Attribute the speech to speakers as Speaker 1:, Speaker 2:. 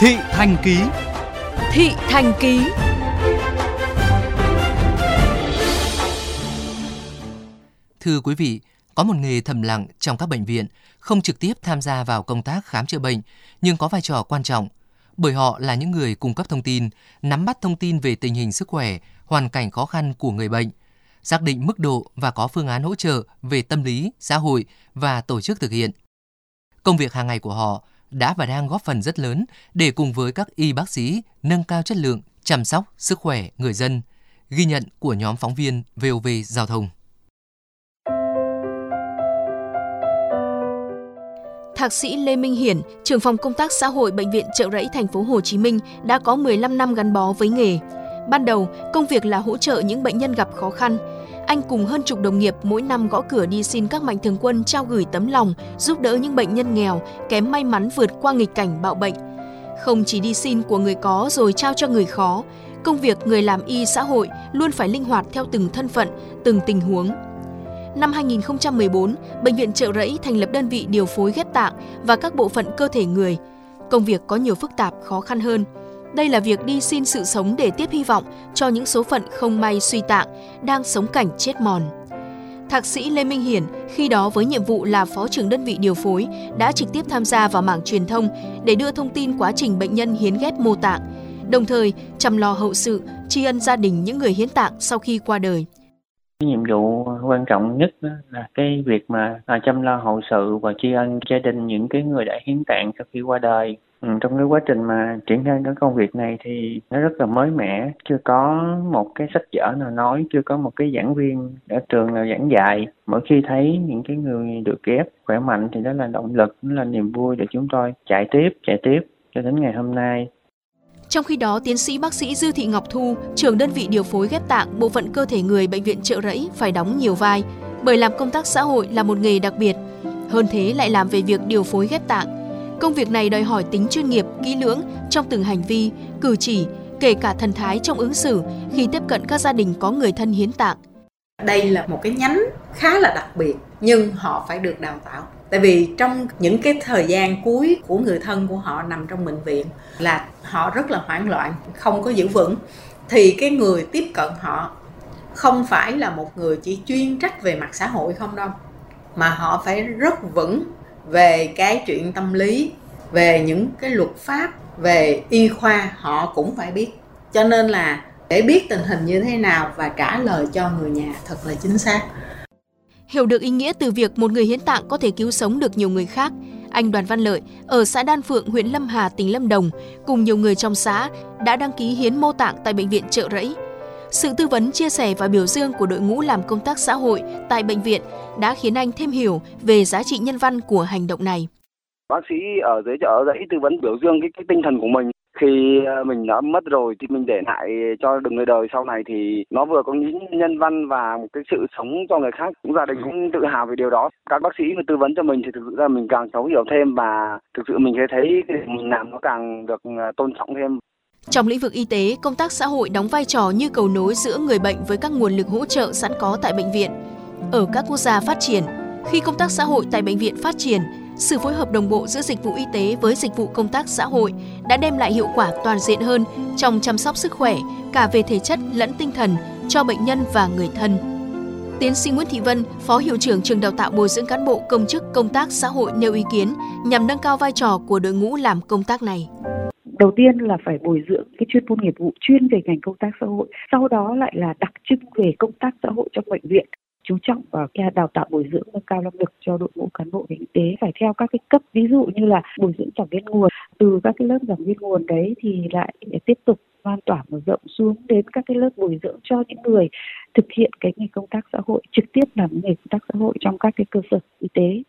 Speaker 1: Thị Thành Ký
Speaker 2: Thị Thành Ký
Speaker 3: Thưa quý vị, có một nghề thầm lặng trong các bệnh viện, không trực tiếp tham gia vào công tác khám chữa bệnh, nhưng có vai trò quan trọng, bởi họ là những người cung cấp thông tin, nắm bắt thông tin về tình hình sức khỏe, hoàn cảnh khó khăn của người bệnh, xác định mức độ và có phương án hỗ trợ về tâm lý, xã hội và tổ chức thực hiện. Công việc hàng ngày của họ đã và đang góp phần rất lớn để cùng với các y bác sĩ nâng cao chất lượng chăm sóc sức khỏe người dân, ghi nhận của nhóm phóng viên VOV Giao thông.
Speaker 2: Thạc sĩ Lê Minh Hiển, trưởng phòng công tác xã hội bệnh viện Trợ Rẫy thành phố Hồ Chí Minh đã có 15 năm gắn bó với nghề. Ban đầu, công việc là hỗ trợ những bệnh nhân gặp khó khăn. Anh cùng hơn chục đồng nghiệp mỗi năm gõ cửa đi xin các mạnh thường quân trao gửi tấm lòng, giúp đỡ những bệnh nhân nghèo, kém may mắn vượt qua nghịch cảnh bạo bệnh. Không chỉ đi xin của người có rồi trao cho người khó, công việc người làm y xã hội luôn phải linh hoạt theo từng thân phận, từng tình huống. Năm 2014, Bệnh viện Trợ Rẫy thành lập đơn vị điều phối ghép tạng và các bộ phận cơ thể người. Công việc có nhiều phức tạp, khó khăn hơn. Đây là việc đi xin sự sống để tiếp hy vọng cho những số phận không may suy tạng, đang sống cảnh chết mòn. Thạc sĩ Lê Minh Hiển, khi đó với nhiệm vụ là phó trưởng đơn vị điều phối, đã trực tiếp tham gia vào mảng truyền thông để đưa thông tin quá trình bệnh nhân hiến ghép mô tạng, đồng thời chăm lo hậu sự, tri ân gia đình những người hiến tạng sau khi qua đời.
Speaker 4: Nhiệm vụ quan trọng nhất là cái việc mà à, chăm lo hậu sự và tri ân gia đình những cái người đã hiến tạng sau khi qua đời. Ừ, trong cái quá trình mà triển khai cái công việc này thì nó rất là mới mẻ, chưa có một cái sách vở nào nói, chưa có một cái giảng viên ở trường nào giảng dạy. Mỗi khi thấy những cái người được ghép khỏe mạnh thì đó là động lực, đó là niềm vui để chúng tôi chạy tiếp, chạy tiếp cho đến ngày hôm nay.
Speaker 2: Trong khi đó, tiến sĩ bác sĩ Dư Thị Ngọc Thu, trưởng đơn vị điều phối ghép tạng bộ phận cơ thể người bệnh viện Trợ Rẫy phải đóng nhiều vai, bởi làm công tác xã hội là một nghề đặc biệt. Hơn thế lại làm về việc điều phối ghép tạng. Công việc này đòi hỏi tính chuyên nghiệp, kỹ lưỡng trong từng hành vi, cử chỉ, kể cả thần thái trong ứng xử khi tiếp cận các gia đình có người thân hiến tạng.
Speaker 5: Đây là một cái nhánh khá là đặc biệt nhưng họ phải được đào tạo tại vì trong những cái thời gian cuối của người thân của họ nằm trong bệnh viện là họ rất là hoảng loạn không có giữ vững thì cái người tiếp cận họ không phải là một người chỉ chuyên trách về mặt xã hội không đâu mà họ phải rất vững về cái chuyện tâm lý về những cái luật pháp về y khoa họ cũng phải biết cho nên là để biết tình hình như thế nào và trả lời cho người nhà thật là chính xác
Speaker 2: Hiểu được ý nghĩa từ việc một người hiến tạng có thể cứu sống được nhiều người khác, anh Đoàn Văn Lợi ở xã Đan Phượng, huyện Lâm Hà, tỉnh Lâm Đồng cùng nhiều người trong xã đã đăng ký hiến mô tạng tại bệnh viện Trợ Rẫy. Sự tư vấn, chia sẻ và biểu dương của đội ngũ làm công tác xã hội tại bệnh viện đã khiến anh thêm hiểu về giá trị nhân văn của hành động này.
Speaker 6: Bác sĩ ở dưới chợ rẫy tư vấn biểu dương cái, cái tinh thần của mình. Khi ờ, mình đã mất rồi thì mình để lại cho được người đời sau này thì nó vừa có những nhân văn và một cái sự sống cho người khác. Cũng gia đình cũng tự hào về điều đó. Các bác sĩ mà tư vấn cho mình thì thực sự là mình càng thấu hiểu thêm và thực sự mình thấy cái mình làm nó càng được ờ, tôn trọng thêm
Speaker 2: trong lĩnh vực y tế, công tác xã hội đóng vai trò như cầu nối giữa người bệnh với các nguồn lực hỗ trợ sẵn có tại bệnh viện. Ở các quốc gia phát triển, khi công tác xã hội tại bệnh viện phát triển, sự phối hợp đồng bộ giữa dịch vụ y tế với dịch vụ công tác xã hội đã đem lại hiệu quả toàn diện hơn trong chăm sóc sức khỏe cả về thể chất lẫn tinh thần cho bệnh nhân và người thân. Tiến sĩ Nguyễn Thị Vân, Phó Hiệu trưởng trường đào tạo bồi dưỡng cán bộ công chức công tác xã hội nêu ý kiến nhằm nâng cao vai trò của đội ngũ làm công tác này.
Speaker 7: Đầu tiên là phải bồi dưỡng cái chuyên môn nghiệp vụ chuyên về ngành công tác xã hội, sau đó lại là đặc trưng về công tác xã hội trong bệnh viện. Chú trọng vào cái đào tạo bồi dưỡng nâng cao năng lực cho đội ngũ cán bộ ngành y tế phải theo các cái cấp. Ví dụ như là bồi dưỡng giảng viên nguồn từ các cái lớp giảng viên nguồn đấy thì lại tiếp tục lan tỏa mở rộng xuống đến các cái lớp bồi dưỡng cho những người thực hiện cái nghề công tác xã hội trực tiếp làm nghề công tác xã hội trong các cái cơ sở y tế.